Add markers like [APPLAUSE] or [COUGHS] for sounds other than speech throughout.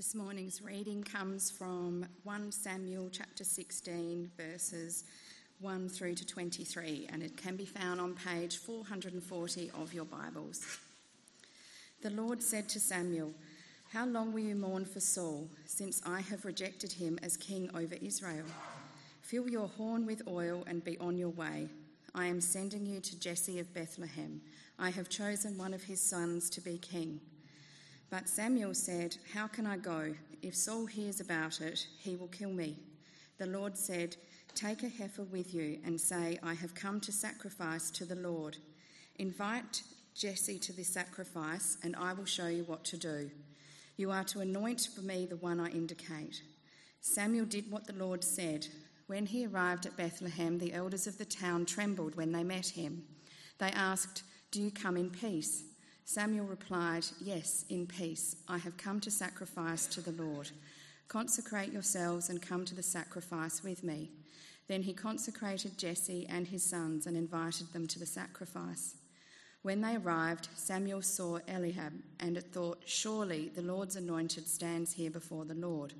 This morning's reading comes from 1 Samuel chapter 16, verses 1 through to 23, and it can be found on page 440 of your Bibles. The Lord said to Samuel, How long will you mourn for Saul, since I have rejected him as king over Israel? Fill your horn with oil and be on your way. I am sending you to Jesse of Bethlehem. I have chosen one of his sons to be king. But Samuel said, How can I go? If Saul hears about it, he will kill me. The Lord said, Take a heifer with you and say, I have come to sacrifice to the Lord. Invite Jesse to this sacrifice, and I will show you what to do. You are to anoint for me the one I indicate. Samuel did what the Lord said. When he arrived at Bethlehem, the elders of the town trembled when they met him. They asked, Do you come in peace? Samuel replied, Yes, in peace. I have come to sacrifice to the Lord. Consecrate yourselves and come to the sacrifice with me. Then he consecrated Jesse and his sons and invited them to the sacrifice. When they arrived, Samuel saw Eliab and thought, Surely the Lord's anointed stands here before the Lord.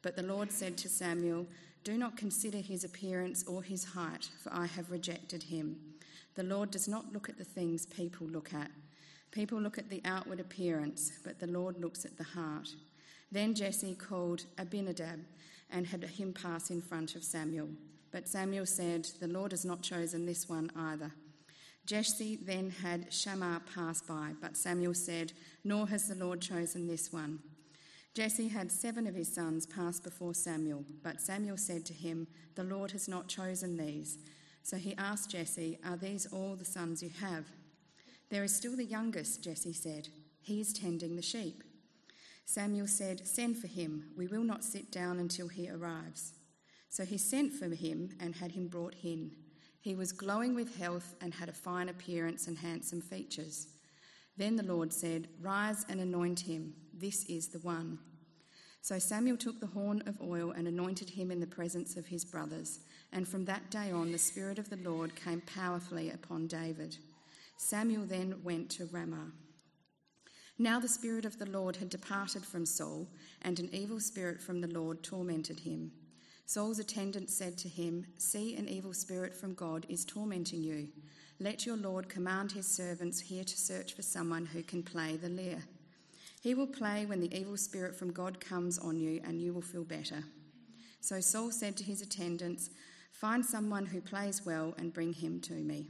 But the Lord said to Samuel, Do not consider his appearance or his height, for I have rejected him. The Lord does not look at the things people look at. People look at the outward appearance, but the Lord looks at the heart. Then Jesse called Abinadab and had him pass in front of Samuel. But Samuel said, The Lord has not chosen this one either. Jesse then had Shammah pass by, but Samuel said, Nor has the Lord chosen this one. Jesse had seven of his sons pass before Samuel, but Samuel said to him, The Lord has not chosen these. So he asked Jesse, Are these all the sons you have? There is still the youngest, Jesse said. He is tending the sheep. Samuel said, Send for him. We will not sit down until he arrives. So he sent for him and had him brought in. He was glowing with health and had a fine appearance and handsome features. Then the Lord said, Rise and anoint him. This is the one. So Samuel took the horn of oil and anointed him in the presence of his brothers. And from that day on, the Spirit of the Lord came powerfully upon David. Samuel then went to Ramah. Now the Spirit of the Lord had departed from Saul, and an evil spirit from the Lord tormented him. Saul's attendant said to him, See, an evil spirit from God is tormenting you. Let your Lord command his servants here to search for someone who can play the lyre. He will play when the evil spirit from God comes on you, and you will feel better. So Saul said to his attendants, Find someone who plays well and bring him to me.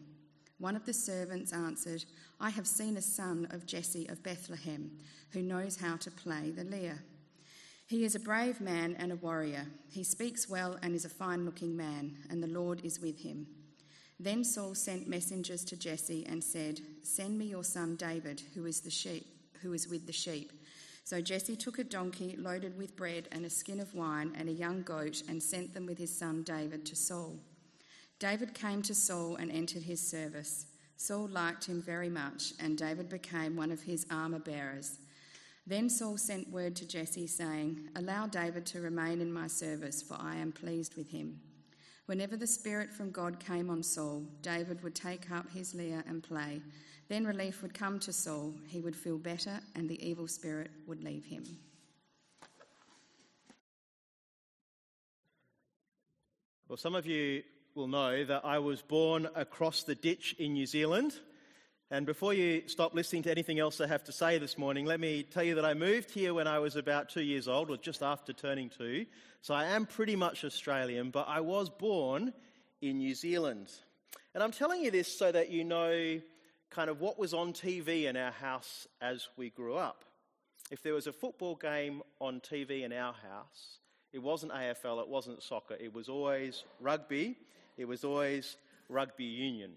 One of the servants answered, I have seen a son of Jesse of Bethlehem who knows how to play the lyre. He is a brave man and a warrior. He speaks well and is a fine looking man, and the Lord is with him. Then Saul sent messengers to Jesse and said, Send me your son David, who is the sheep, who is with the sheep. So Jesse took a donkey loaded with bread and a skin of wine and a young goat and sent them with his son David to Saul. David came to Saul and entered his service. Saul liked him very much, and David became one of his armour bearers. Then Saul sent word to Jesse, saying, Allow David to remain in my service, for I am pleased with him. Whenever the Spirit from God came on Saul, David would take up his lyre and play. Then relief would come to Saul, he would feel better, and the evil spirit would leave him. Well, some of you will know that I was born across the ditch in New Zealand. And before you stop listening to anything else I have to say this morning, let me tell you that I moved here when I was about two years old, or just after turning two. So I am pretty much Australian, but I was born in New Zealand. And I'm telling you this so that you know kind of what was on TV in our house as we grew up. If there was a football game on TV in our house, it wasn't AFL, it wasn't soccer, it was always rugby it was always rugby union.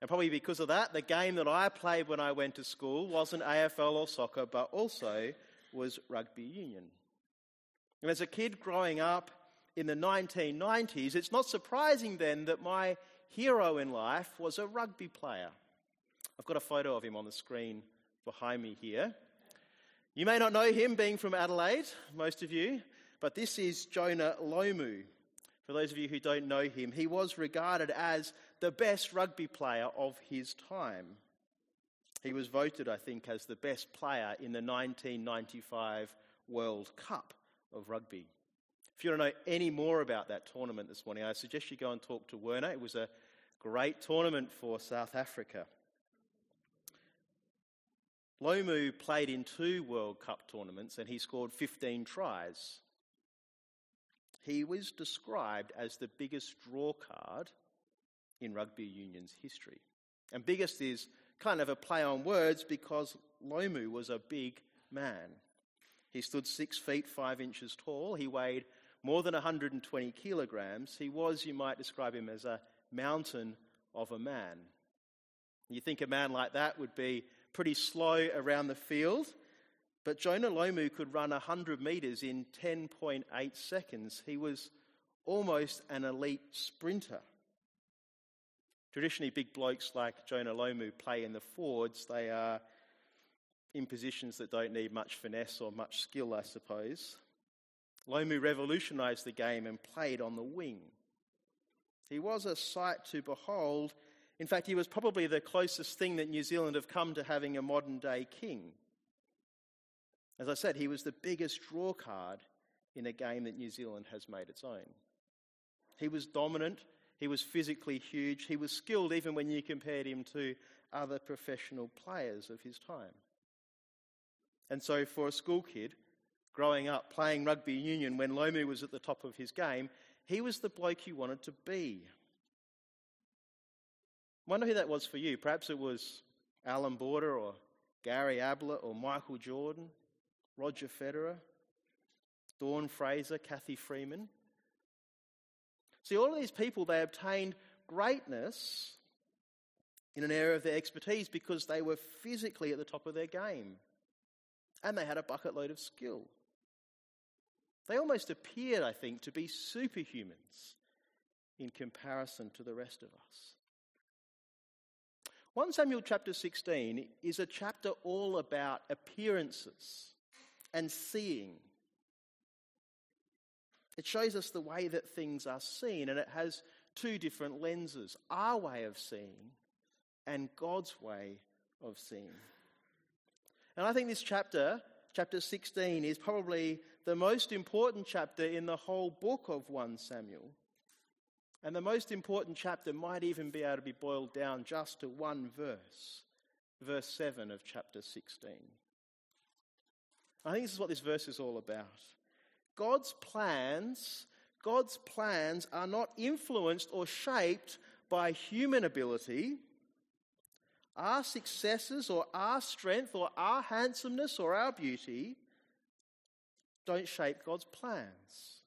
And probably because of that, the game that I played when I went to school wasn't AFL or soccer, but also was rugby union. And as a kid growing up in the 1990s, it's not surprising then that my hero in life was a rugby player. I've got a photo of him on the screen behind me here. You may not know him being from Adelaide, most of you, but this is Jonah Lomu. For those of you who don't know him, he was regarded as the best rugby player of his time. He was voted, I think, as the best player in the 1995 World Cup of rugby. If you want to know any more about that tournament this morning, I suggest you go and talk to Werner. It was a great tournament for South Africa. Lomu played in two World Cup tournaments and he scored 15 tries. He was described as the biggest draw card in rugby union's history. And biggest is kind of a play on words because Lomu was a big man. He stood six feet five inches tall. He weighed more than 120 kilograms. He was, you might describe him as a mountain of a man. You think a man like that would be pretty slow around the field, but Jonah Lomu could run 100 metres in 10.8 seconds. He was almost an elite sprinter. Traditionally, big blokes like Jonah Lomu play in the forwards. They are in positions that don't need much finesse or much skill, I suppose. Lomu revolutionised the game and played on the wing. He was a sight to behold. In fact, he was probably the closest thing that New Zealand have come to having a modern day king. As I said, he was the biggest draw card in a game that New Zealand has made its own. He was dominant, he was physically huge. He was skilled even when you compared him to other professional players of his time. And so, for a school kid growing up playing rugby union when Lomu was at the top of his game, he was the bloke you wanted to be. Wonder who that was for you. Perhaps it was Allan Border or Gary Ablett or Michael Jordan, Roger Federer, Dawn Fraser, Cathy Freeman. See, all of these people, they obtained greatness in an area of their expertise because they were physically at the top of their game and they had a bucket load of skill. They almost appeared, I think, to be superhumans in comparison to the rest of us. 1 Samuel chapter 16 is a chapter all about appearances and seeing it shows us the way that things are seen, and it has two different lenses our way of seeing and God's way of seeing. And I think this chapter, chapter 16, is probably the most important chapter in the whole book of 1 Samuel. And the most important chapter might even be able to be boiled down just to one verse, verse 7 of chapter 16. I think this is what this verse is all about. God's plans, God's plans are not influenced or shaped by human ability, our successes or our strength or our handsomeness or our beauty don't shape God's plans.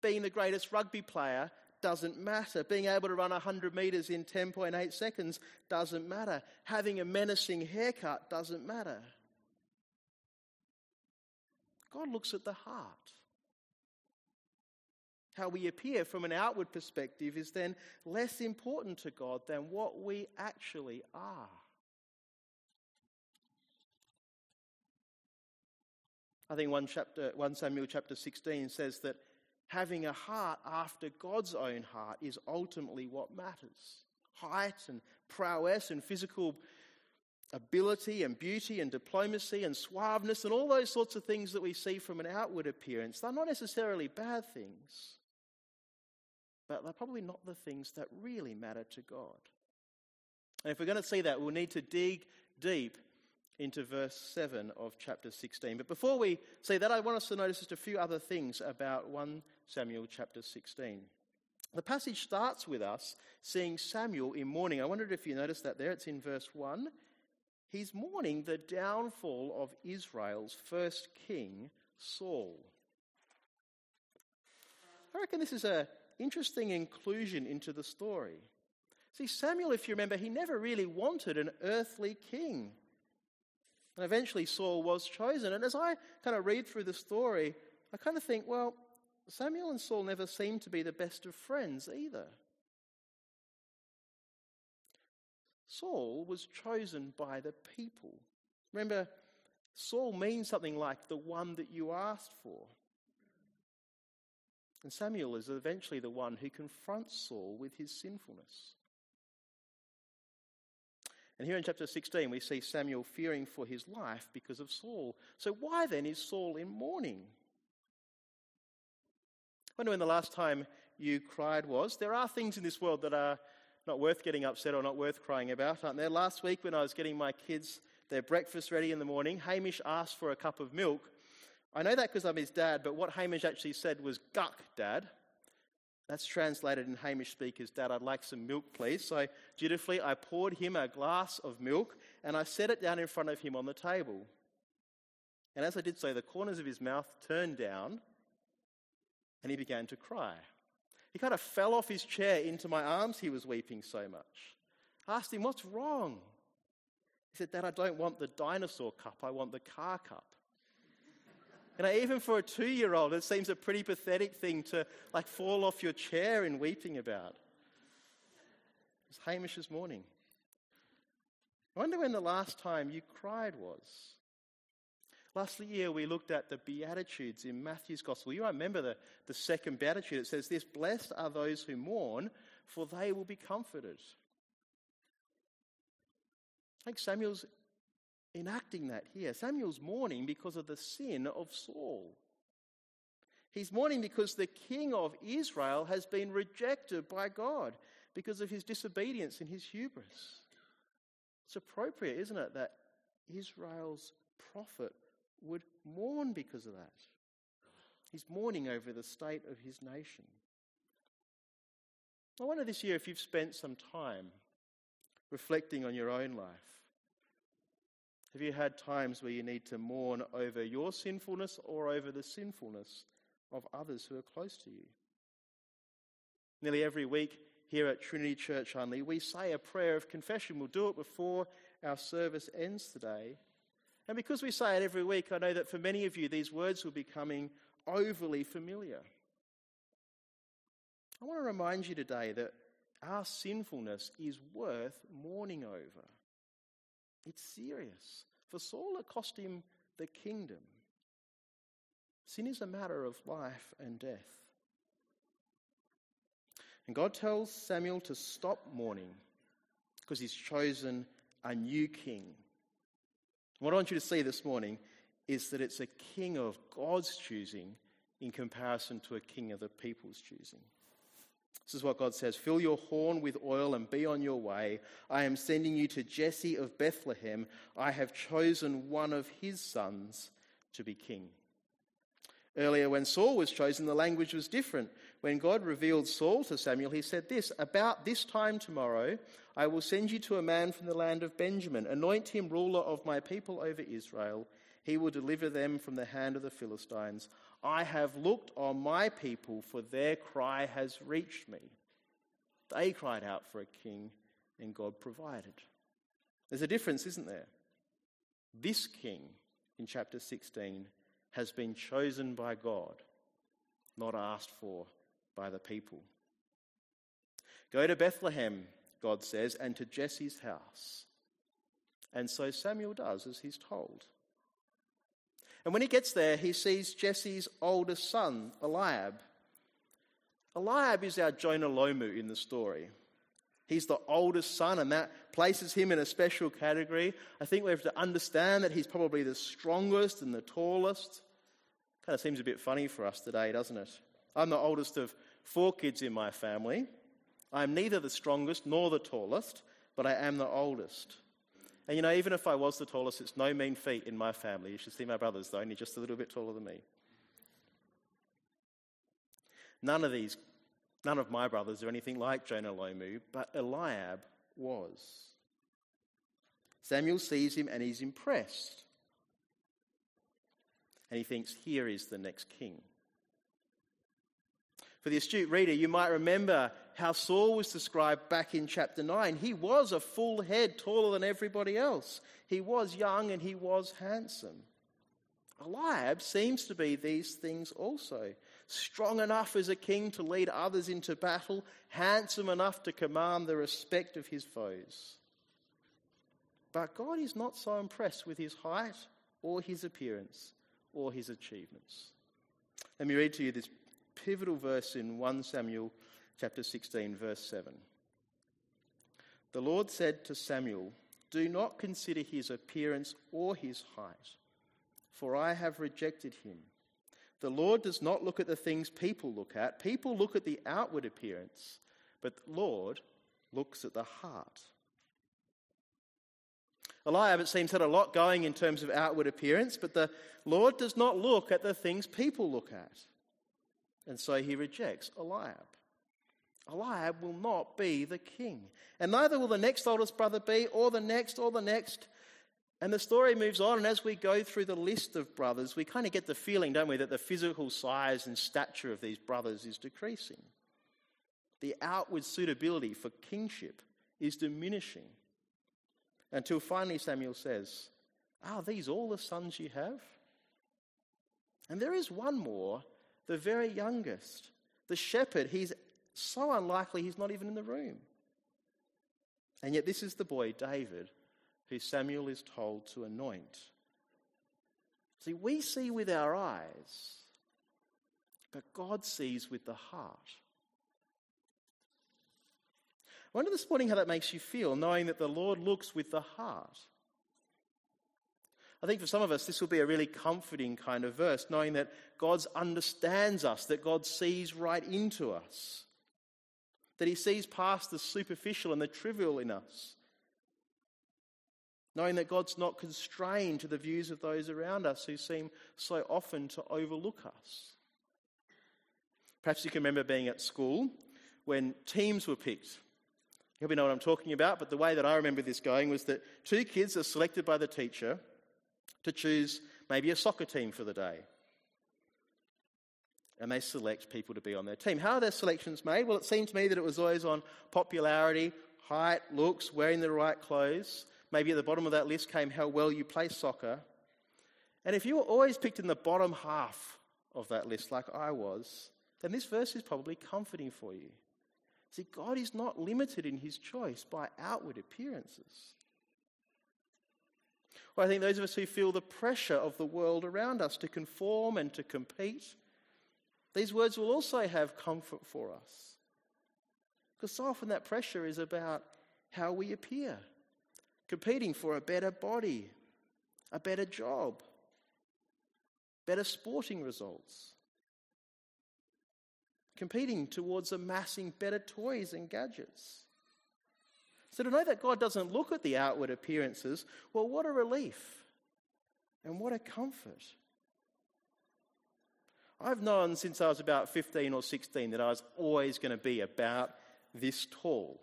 Being the greatest rugby player doesn't matter. Being able to run 100 metres in 10.8 seconds doesn't matter. Having a menacing haircut doesn't matter. God looks at the heart. How we appear from an outward perspective is then less important to God than what we actually are. I think 1, chapter, 1 Samuel chapter 16 says that having a heart after God's own heart is ultimately what matters. Height and prowess and physical ability and beauty and diplomacy and suaveness and all those sorts of things that we see from an outward appearance, they're not necessarily bad things, but they're probably not the things that really matter to God. And if we're going to see that, we'll need to dig deep into verse 7 of chapter 16. But before we see that, I want us to notice just a few other things about 1 Samuel chapter 16. The passage starts with us seeing Samuel in mourning. I wondered if you noticed that there. It's in verse 1 he's mourning the downfall of Israel's first king, Saul. I reckon this is an interesting inclusion into the story. See, Samuel, if you remember, he never really wanted an earthly king. And eventually Saul was chosen. And as I kind of read through the story, I kind of think, well, Samuel and Saul never seemed to be the best of friends either. Saul was chosen by the people. Remember, Saul means something like the one that you asked for. And Samuel is eventually the one who confronts Saul with his sinfulness. And here in chapter 16, we see Samuel fearing for his life because of Saul. So, why then is Saul in mourning? I wonder when the last time you cried was. There are things in this world that are not worth getting upset or not worth crying about, aren't there? Last week, when I was getting my kids their breakfast ready in the morning, Hamish asked for a cup of milk. I know that because I'm his dad, but what Hamish actually said was, Guck, Dad. That's translated in Hamish speakers, Dad, I'd like some milk, please. So dutifully, I poured him a glass of milk and I set it down in front of him on the table. And as I did so, the corners of his mouth turned down and he began to cry. He kind of fell off his chair into my arms. He was weeping so much. I asked him, What's wrong? He said, Dad, I don't want the dinosaur cup, I want the car cup. Know, even for a two year old, it seems a pretty pathetic thing to like fall off your chair in weeping about. It's Hamish's mourning. I wonder when the last time you cried was. Last year, we looked at the Beatitudes in Matthew's Gospel. You remember the, the second Beatitude. It says this Blessed are those who mourn, for they will be comforted. I think Samuel's enacting that here. Samuel's mourning because of the sin of Saul. He's mourning because the king of Israel has been rejected by God because of his disobedience and his hubris. It's appropriate, isn't it, that Israel's prophet would mourn because of that. He's mourning over the state of his nation. I wonder this year if you've spent some time reflecting on your own life. Have you had times where you need to mourn over your sinfulness or over the sinfulness of others who are close to you? Nearly every week here at Trinity Church Henley, we say a prayer of confession. We'll do it before our service ends today. And because we say it every week, I know that for many of you, these words will be becoming overly familiar. I want to remind you today that our sinfulness is worth mourning over. It's serious. For Saul, it cost him the kingdom. Sin is a matter of life and death. And God tells Samuel to stop mourning because he's chosen a new king. What I want you to see this morning is that it's a king of God's choosing in comparison to a king of the people's choosing. This is what God says Fill your horn with oil and be on your way. I am sending you to Jesse of Bethlehem. I have chosen one of his sons to be king. Earlier, when Saul was chosen, the language was different. When God revealed Saul to Samuel, he said this About this time tomorrow, I will send you to a man from the land of Benjamin. Anoint him ruler of my people over Israel. He will deliver them from the hand of the Philistines. I have looked on my people, for their cry has reached me. They cried out for a king, and God provided. There's a difference, isn't there? This king in chapter 16 has been chosen by God, not asked for by the people. Go to Bethlehem, God says, and to Jesse's house. And so Samuel does as he's told. And when he gets there, he sees Jesse's oldest son, Eliab. Eliab is our Jonah Lomu in the story. He's the oldest son, and that places him in a special category. I think we have to understand that he's probably the strongest and the tallest. Kind of seems a bit funny for us today, doesn't it? I'm the oldest of four kids in my family. I'm neither the strongest nor the tallest, but I am the oldest. And you know, even if I was the tallest, it's no mean feat in my family. You should see my brothers, they're only just a little bit taller than me. None of these, none of my brothers are anything like Jonah Lomu, but Eliab was. Samuel sees him and he's impressed. And he thinks, here is the next king. For the astute reader, you might remember how Saul was described back in chapter 9. He was a full head taller than everybody else. He was young and he was handsome. Eliab seems to be these things also. Strong enough as a king to lead others into battle, handsome enough to command the respect of his foes. But God is not so impressed with his height or his appearance or his achievements. Let me read to you this pivotal verse in 1 Samuel chapter 16, verse 7. The Lord said to Samuel, Do not consider his appearance or his height, for I have rejected him. The Lord does not look at the things people look at. People look at the outward appearance, but the Lord looks at the heart. Eliab, it seems, had a lot going in terms of outward appearance, but the Lord does not look at the things people look at. And so he rejects Eliab. Eliab will not be the king. And neither will the next oldest brother be, or the next, or the next. And the story moves on, and as we go through the list of brothers, we kind of get the feeling, don't we, that the physical size and stature of these brothers is decreasing. The outward suitability for kingship is diminishing. Until finally Samuel says, Are these all the sons you have? And there is one more, the very youngest, the shepherd. He's so unlikely he's not even in the room. And yet, this is the boy, David, who Samuel is told to anoint. See, we see with our eyes, but God sees with the heart. Wonder this morning how that makes you feel, knowing that the Lord looks with the heart. I think for some of us, this will be a really comforting kind of verse, knowing that God understands us, that God sees right into us that he sees past the superficial and the trivial in us. Knowing that God's not constrained to the views of those around us who seem so often to overlook us. Perhaps you can remember being at school when teams were picked. Probably know what I'm talking about, but the way that I remember this going was that two kids are selected by the teacher to choose maybe a soccer team for the day and they select people to be on their team. How are their selections made? Well, it seemed to me that it was always on popularity, height, looks, wearing the right clothes. Maybe at the bottom of that list came how well you play soccer. And if you were always picked in the bottom half of that list, like I was, then this verse is probably comforting for you. See, God is not limited in his choice by outward appearances. Well, I think those of us who feel the pressure of the world around us to conform and to compete, these words will also have comfort for us. Because so often that pressure is about how we appear, competing for a better body, a better job, better sporting results, competing towards amassing better toys and gadgets. So to know that God doesn't look at the outward appearances, well, what a relief and what a comfort. I've known since I was about 15 or 16 that I was always going to be about this tall.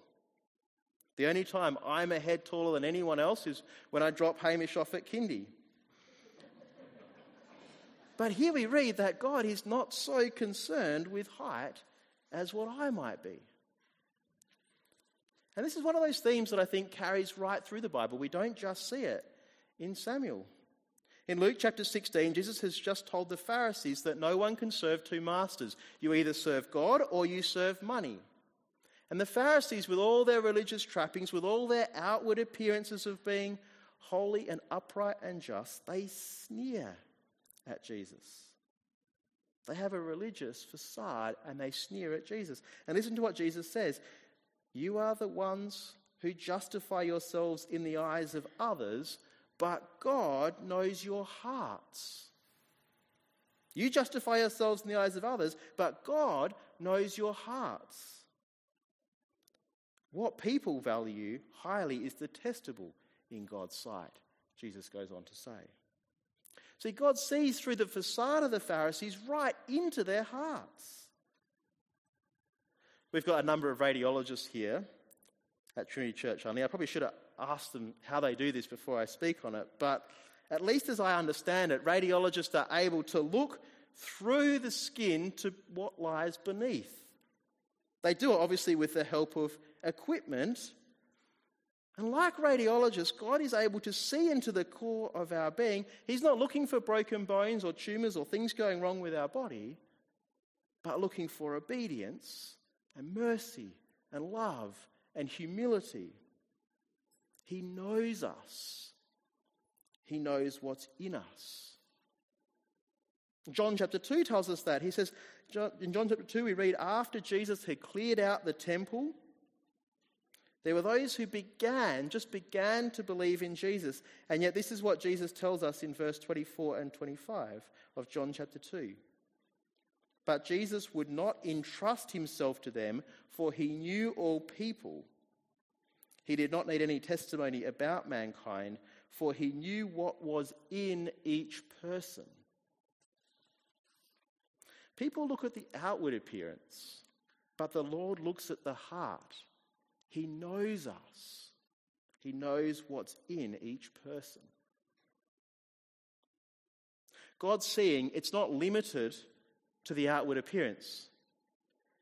The only time I'm a head taller than anyone else is when I drop Hamish off at kindy. But here we read that God is not so concerned with height as what I might be. And this is one of those themes that I think carries right through the Bible. We don't just see it in Samuel. In Luke chapter 16, Jesus has just told the Pharisees that no one can serve two masters. You either serve God or you serve money. And the Pharisees, with all their religious trappings, with all their outward appearances of being holy and upright and just, they sneer at Jesus. They have a religious facade and they sneer at Jesus. And listen to what Jesus says You are the ones who justify yourselves in the eyes of others but God knows your hearts. You justify yourselves in the eyes of others, but God knows your hearts. What people value highly is detestable in God's sight, Jesus goes on to say. See, God sees through the facade of the Pharisees right into their hearts. We've got a number of radiologists here at Trinity Church only. I probably should have asked them how they do this before I speak on it, but at least as I understand it, radiologists are able to look through the skin to what lies beneath. They do it obviously with the help of equipment. And like radiologists, God is able to see into the core of our being. He's not looking for broken bones or tumors or things going wrong with our body, but looking for obedience and mercy and love and humility. He knows us, He knows what's in us. John chapter 2 tells us that. He says, in John chapter 2, we read, after Jesus had cleared out the temple, There were those who began, just began to believe in Jesus. And yet, this is what Jesus tells us in verse 24 and 25 of John chapter 2. But Jesus would not entrust himself to them, for he knew all people. He did not need any testimony about mankind, for he knew what was in each person. People look at the outward appearance, but the Lord looks at the heart. He knows us, He knows what's in each person. God's seeing, it's not limited to the outward appearance.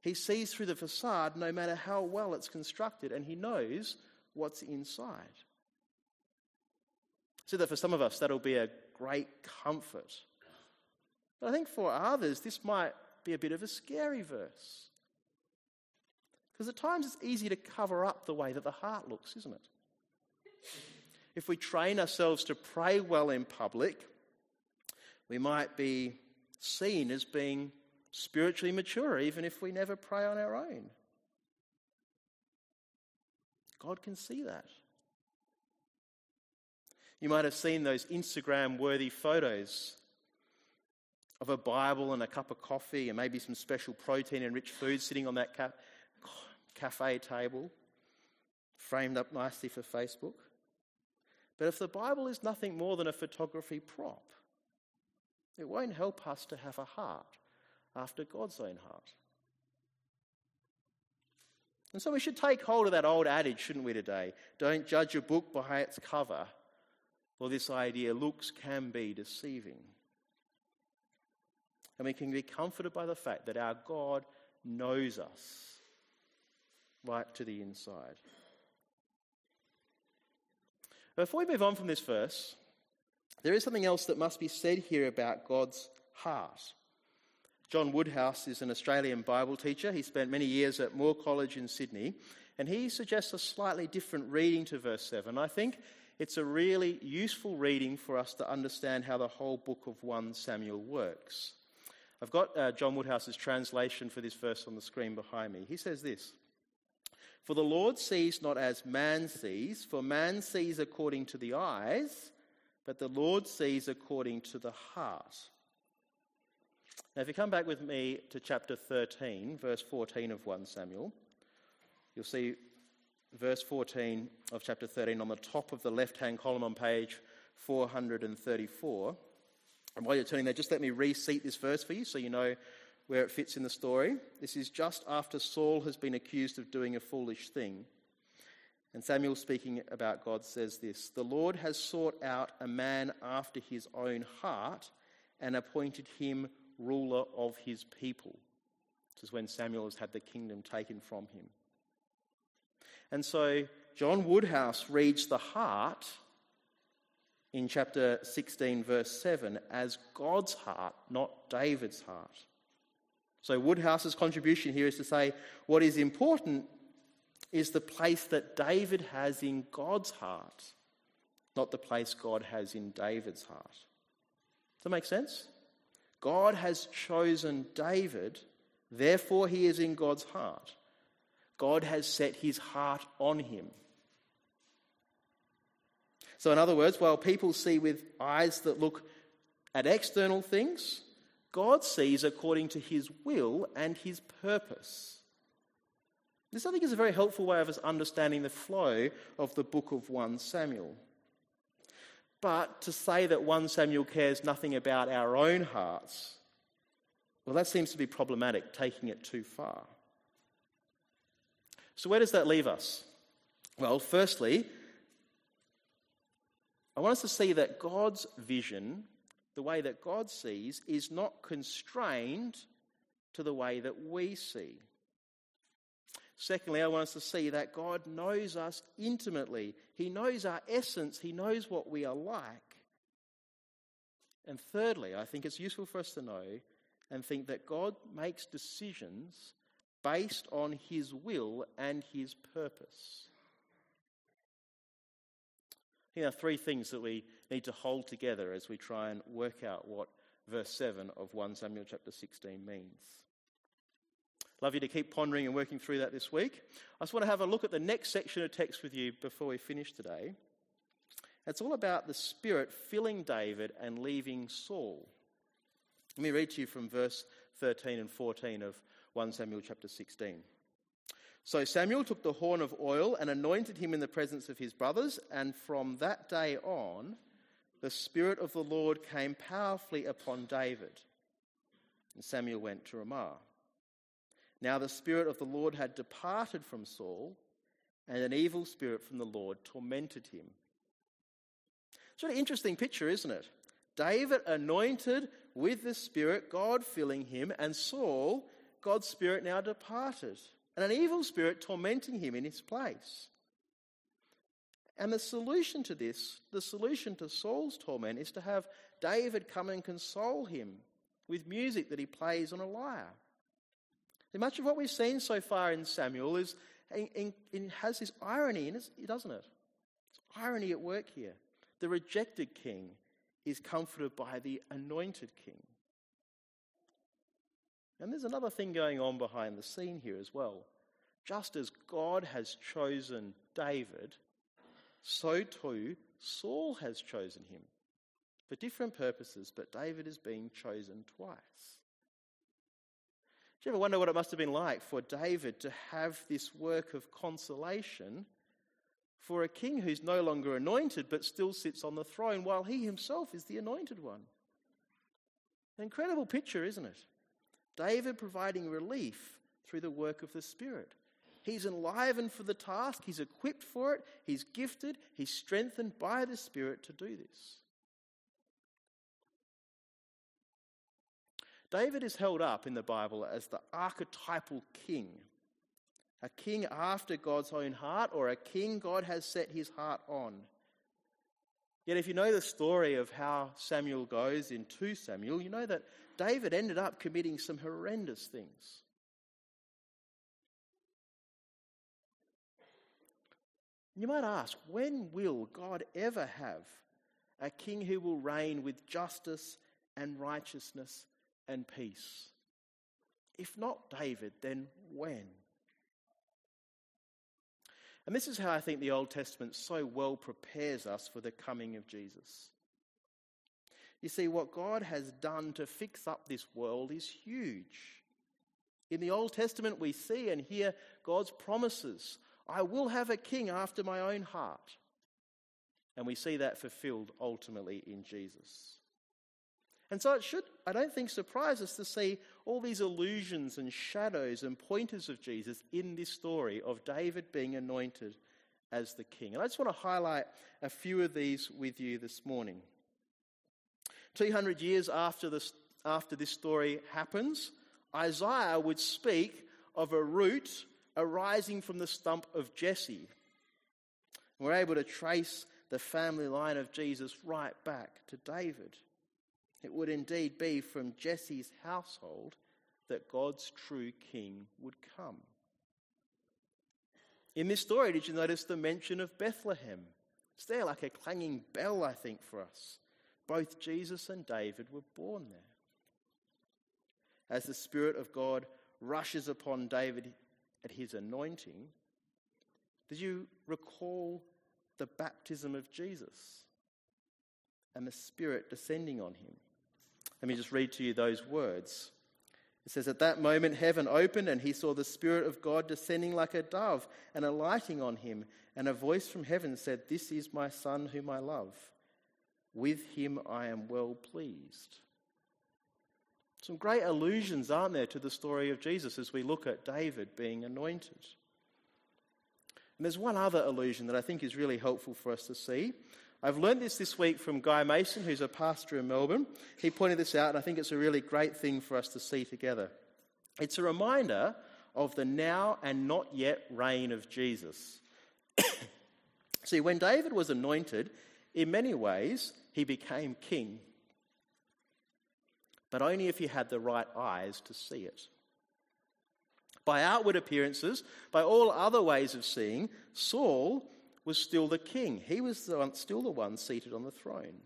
He sees through the facade no matter how well it's constructed, and he knows what's inside. So that for some of us, that'll be a great comfort. But I think for others, this might be a bit of a scary verse. Because at times it's easy to cover up the way that the heart looks, isn't it? If we train ourselves to pray well in public, we might be seen as being spiritually mature, even if we never pray on our own. God can see that. You might have seen those Instagram worthy photos of a Bible and a cup of coffee and maybe some special protein and rich food sitting on that ca- cafe table, framed up nicely for Facebook. But if the Bible is nothing more than a photography prop, it won't help us to have a heart after God's own heart. And so we should take hold of that old adage, shouldn't we, today? Don't judge a book by its cover. Well, this idea looks can be deceiving. And we can be comforted by the fact that our God knows us right to the inside. Before we move on from this verse, there is something else that must be said here about God's heart. John Woodhouse is an Australian Bible teacher. He spent many years at Moore College in Sydney, and he suggests a slightly different reading to verse 7. I think it's a really useful reading for us to understand how the whole book of 1 Samuel works. I've got uh, John Woodhouse's translation for this verse on the screen behind me. He says this For the Lord sees not as man sees, for man sees according to the eyes but the Lord sees according to the heart. Now, if you come back with me to chapter 13, verse 14 of 1 Samuel, you'll see verse 14 of chapter 13 on the top of the left hand column on page 434. And while you're turning there, just let me reseat this verse for you so you know where it fits in the story. This is just after Saul has been accused of doing a foolish thing. And Samuel, speaking about God, says this The Lord has sought out a man after his own heart and appointed him ruler of his people. This is when Samuel has had the kingdom taken from him. And so John Woodhouse reads the heart in chapter 16, verse 7, as God's heart, not David's heart. So Woodhouse's contribution here is to say what is important is the place that David has in God's heart, not the place God has in David's heart. Does that make sense? God has chosen David, therefore, he is in God's heart. God has set his heart on him. So, in other words, while people see with eyes that look at external things, God sees according to his will and his purpose. This, I think, is a very helpful way of us understanding the flow of the book of 1 Samuel. But to say that 1 Samuel cares nothing about our own hearts, well, that seems to be problematic, taking it too far. So, where does that leave us? Well, firstly, I want us to see that God's vision, the way that God sees, is not constrained to the way that we see. Secondly, I want us to see that God knows us intimately. He knows our essence, He knows what we are like. And thirdly, I think it's useful for us to know and think that God makes decisions based on His will and His purpose. Here are three things that we need to hold together as we try and work out what verse 7 of 1 Samuel chapter 16 means. Love you to keep pondering and working through that this week. I just want to have a look at the next section of text with you before we finish today. It's all about the Spirit filling David and leaving Saul. Let me read to you from verse 13 and 14 of 1 Samuel chapter 16. So Samuel took the horn of oil and anointed him in the presence of his brothers, and from that day on, the Spirit of the Lord came powerfully upon David. And Samuel went to Ramah. Now the Spirit of the Lord had departed from Saul, and an evil spirit from the Lord tormented him. It's a really interesting picture, isn't it? David anointed with the Spirit, God filling him, and Saul, God's Spirit now departed, and an evil spirit tormenting him in his place. And the solution to this, the solution to Saul's torment, is to have David come and console him with music that he plays on a lyre. And much of what we've seen so far in Samuel is in, in, has this irony in it, doesn't it? It's irony at work here. The rejected king is comforted by the anointed king. And there's another thing going on behind the scene here as well. Just as God has chosen David, so too Saul has chosen him for different purposes, but David is being chosen twice. Do you ever wonder what it must have been like for David to have this work of consolation for a king who's no longer anointed but still sits on the throne while he himself is the anointed one? An incredible picture, isn't it? David providing relief through the work of the Spirit. He's enlivened for the task, he's equipped for it, he's gifted, he's strengthened by the Spirit to do this. David is held up in the Bible as the archetypal king, a king after God's own heart, or a king God has set his heart on. Yet, if you know the story of how Samuel goes in 2 Samuel, you know that David ended up committing some horrendous things. You might ask, when will God ever have a king who will reign with justice and righteousness and peace? If not David, then when? And this is how I think the Old Testament so well prepares us for the coming of Jesus. You see, what God has done to fix up this world is huge. In the Old Testament, we see and hear God's promises I will have a king after my own heart. And we see that fulfilled ultimately in Jesus. And so it should, I don't think, surprise us to see all these illusions and shadows and pointers of Jesus in this story of David being anointed as the king. And I just want to highlight a few of these with you this morning. 200 years after this, after this story happens, Isaiah would speak of a root arising from the stump of Jesse. We're able to trace the family line of Jesus right back to David. It would indeed be from Jesse's household that God's true king would come. In this story, did you notice the mention of Bethlehem? It's there like a clanging bell, I think, for us. Both Jesus and David were born there. As the Spirit of God rushes upon David at his anointing, did you recall the baptism of Jesus and the Spirit descending on him? Let me just read to you those words. It says, At that moment, heaven opened, and he saw the Spirit of God descending like a dove and alighting on him. And a voice from heaven said, This is my Son whom I love. With him I am well pleased. Some great allusions, aren't there, to the story of Jesus as we look at David being anointed. And there's one other allusion that I think is really helpful for us to see. I've learned this this week from Guy Mason, who's a pastor in Melbourne. He pointed this out, and I think it's a really great thing for us to see together. It's a reminder of the now and not yet reign of Jesus. [COUGHS] see, when David was anointed, in many ways, he became king. But only if you had the right eyes to see it. By outward appearances, by all other ways of seeing, Saul was still the king. He was the one, still the one seated on the throne.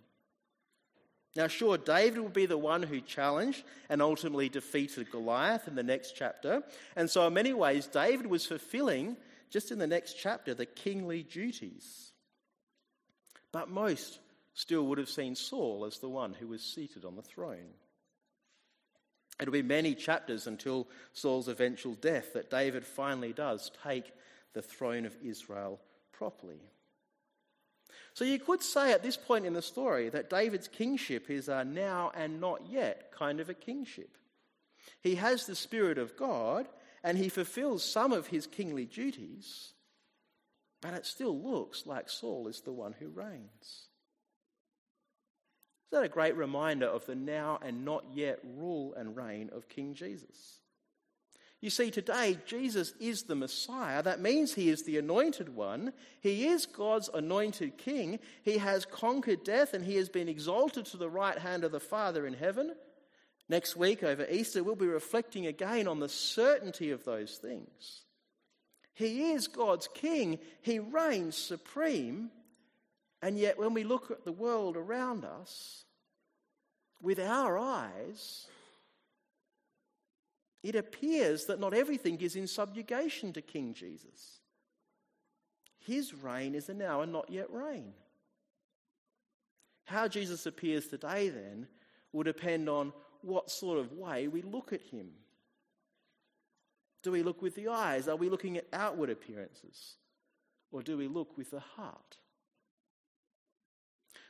Now, sure, David will be the one who challenged and ultimately defeated Goliath in the next chapter. And so, in many ways, David was fulfilling, just in the next chapter, the kingly duties. But most still would have seen Saul as the one who was seated on the throne. It'll be many chapters until Saul's eventual death that David finally does take the throne of Israel properly. So you could say at this point in the story that David's kingship is a now and not yet kind of a kingship. He has the Spirit of God and he fulfills some of his kingly duties, but it still looks like Saul is the one who reigns. Is that a great reminder of the now and not yet rule and reign of King Jesus? You see, today, Jesus is the Messiah. That means he is the anointed one. He is God's anointed king. He has conquered death and he has been exalted to the right hand of the Father in heaven. Next week, over Easter, we'll be reflecting again on the certainty of those things. He is God's king, he reigns supreme. And yet, when we look at the world around us, with our eyes, it appears that not everything is in subjugation to King Jesus. His reign is a now and not yet reign. How Jesus appears today, then, will depend on what sort of way we look at him. Do we look with the eyes? Are we looking at outward appearances? Or do we look with the heart?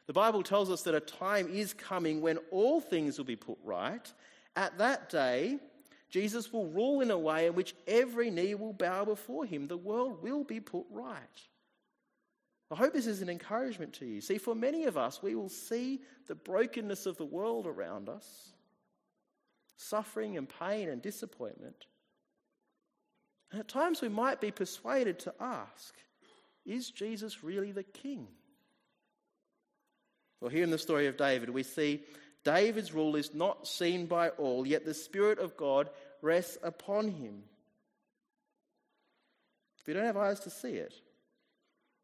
The Bible tells us that a time is coming when all things will be put right. At that day, Jesus will rule in a way in which every knee will bow before him. The world will be put right. I hope this is an encouragement to you. See, for many of us, we will see the brokenness of the world around us, suffering and pain and disappointment. And at times we might be persuaded to ask, is Jesus really the king? Well, here in the story of David, we see David's rule is not seen by all, yet the Spirit of God rests upon him. If we don't have eyes to see it,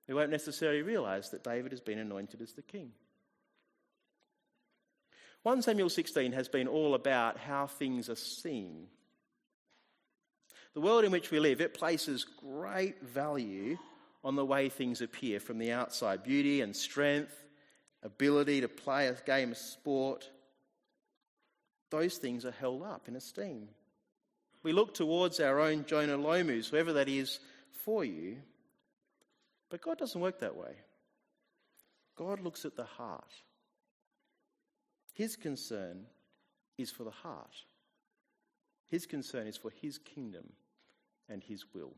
we won't necessarily realize that David has been anointed as the king. 1 Samuel 16 has been all about how things are seen. The world in which we live, it places great value on the way things appear from the outside beauty and strength, ability to play a game of sport. Those things are held up in esteem. We look towards our own Jonah Lomus, whoever that is for you. But God doesn't work that way. God looks at the heart. His concern is for the heart. His concern is for His kingdom and His will.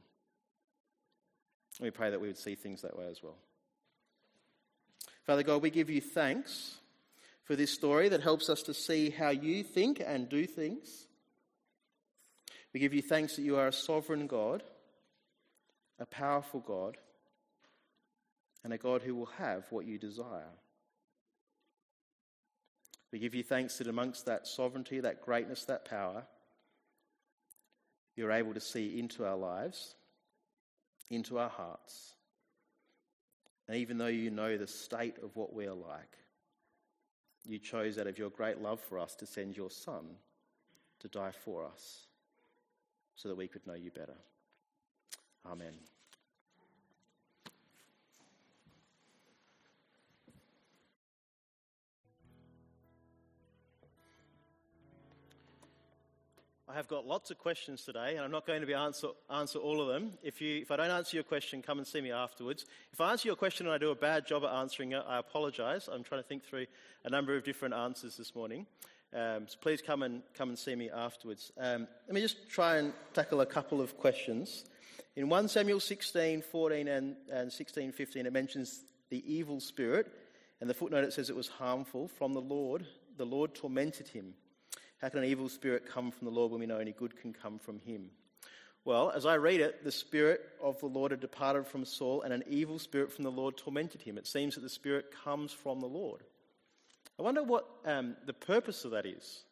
We pray that we would see things that way as well. Father God, we give you thanks for this story that helps us to see how you think and do things. We give you thanks that you are a sovereign God, a powerful God, and a God who will have what you desire. We give you thanks that amongst that sovereignty, that greatness, that power, you're able to see into our lives, into our hearts. And even though you know the state of what we're like, you chose out of your great love for us to send your Son to die for us so that we could know you better. Amen. I have got lots of questions today, and I'm not going to be answer answer all of them. If you if I don't answer your question, come and see me afterwards. If I answer your question and I do a bad job at answering it, I apologise. I'm trying to think through a number of different answers this morning. Um, so please come and come and see me afterwards. Um, let me just try and tackle a couple of questions. In 1 Samuel 16, 14, and, and 16, 15, it mentions the evil spirit, and the footnote it says it was harmful from the Lord. The Lord tormented him. How can an evil spirit come from the Lord when we know any good can come from him? Well, as I read it, the Spirit of the Lord had departed from Saul, and an evil spirit from the Lord tormented him. It seems that the Spirit comes from the Lord. I wonder what um, the purpose of that is.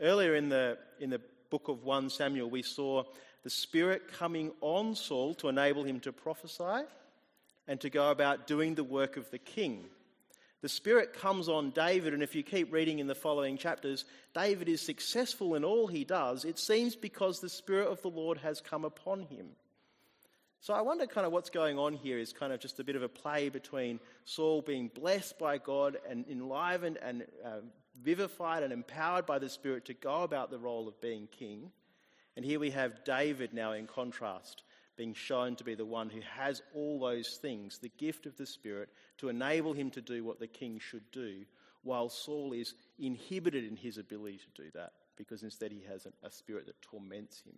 Earlier in the, in the book of 1 Samuel, we saw the Spirit coming on Saul to enable him to prophesy and to go about doing the work of the king. The Spirit comes on David, and if you keep reading in the following chapters, David is successful in all he does. It seems because the Spirit of the Lord has come upon him. So I wonder kind of what's going on here is kind of just a bit of a play between Saul being blessed by God and enlivened and uh, vivified and empowered by the Spirit to go about the role of being king. And here we have David now in contrast, being shown to be the one who has all those things, the gift of the Spirit, to enable him to do what the king should do, while Saul is inhibited in his ability to do that because instead he has a spirit that torments him.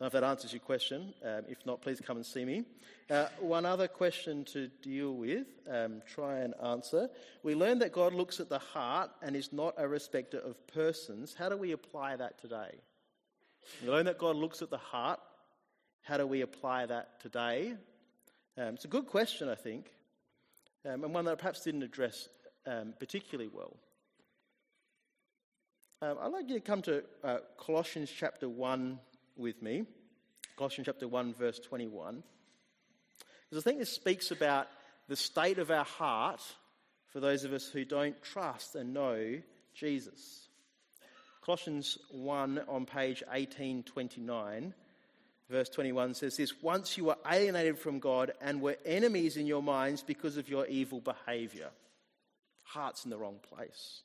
I if that answers your question. Um, if not, please come and see me. Uh, one other question to deal with, um, try and answer. We learned that God looks at the heart and is not a respecter of persons. How do we apply that today? We learned that God looks at the heart. How do we apply that today? Um, it's a good question, I think, um, and one that I perhaps didn't address um, particularly well. Um, I'd like you to come to uh, Colossians chapter 1 with me, Colossians chapter 1, verse 21. Because I think this speaks about the state of our heart for those of us who don't trust and know Jesus. Colossians 1 on page 1829, verse 21 says this Once you were alienated from God and were enemies in your minds because of your evil behavior. Heart's in the wrong place.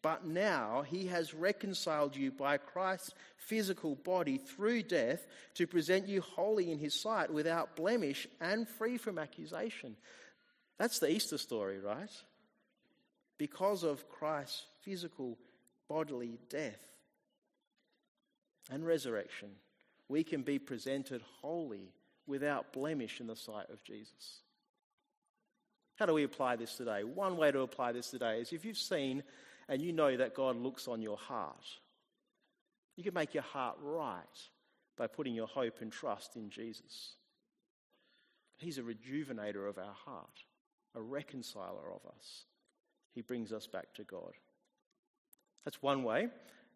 But now he has reconciled you by Christ's physical body through death to present you holy in his sight, without blemish and free from accusation. That's the Easter story, right? Because of Christ's physical bodily death and resurrection, we can be presented holy without blemish in the sight of Jesus. How do we apply this today? One way to apply this today is if you've seen and you know that God looks on your heart. You can make your heart right by putting your hope and trust in Jesus. He's a rejuvenator of our heart, a reconciler of us. He brings us back to God. That's one way.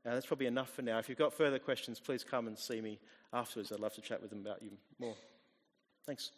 Uh, that's probably enough for now. If you've got further questions, please come and see me afterwards. I'd love to chat with them about you more. Thanks.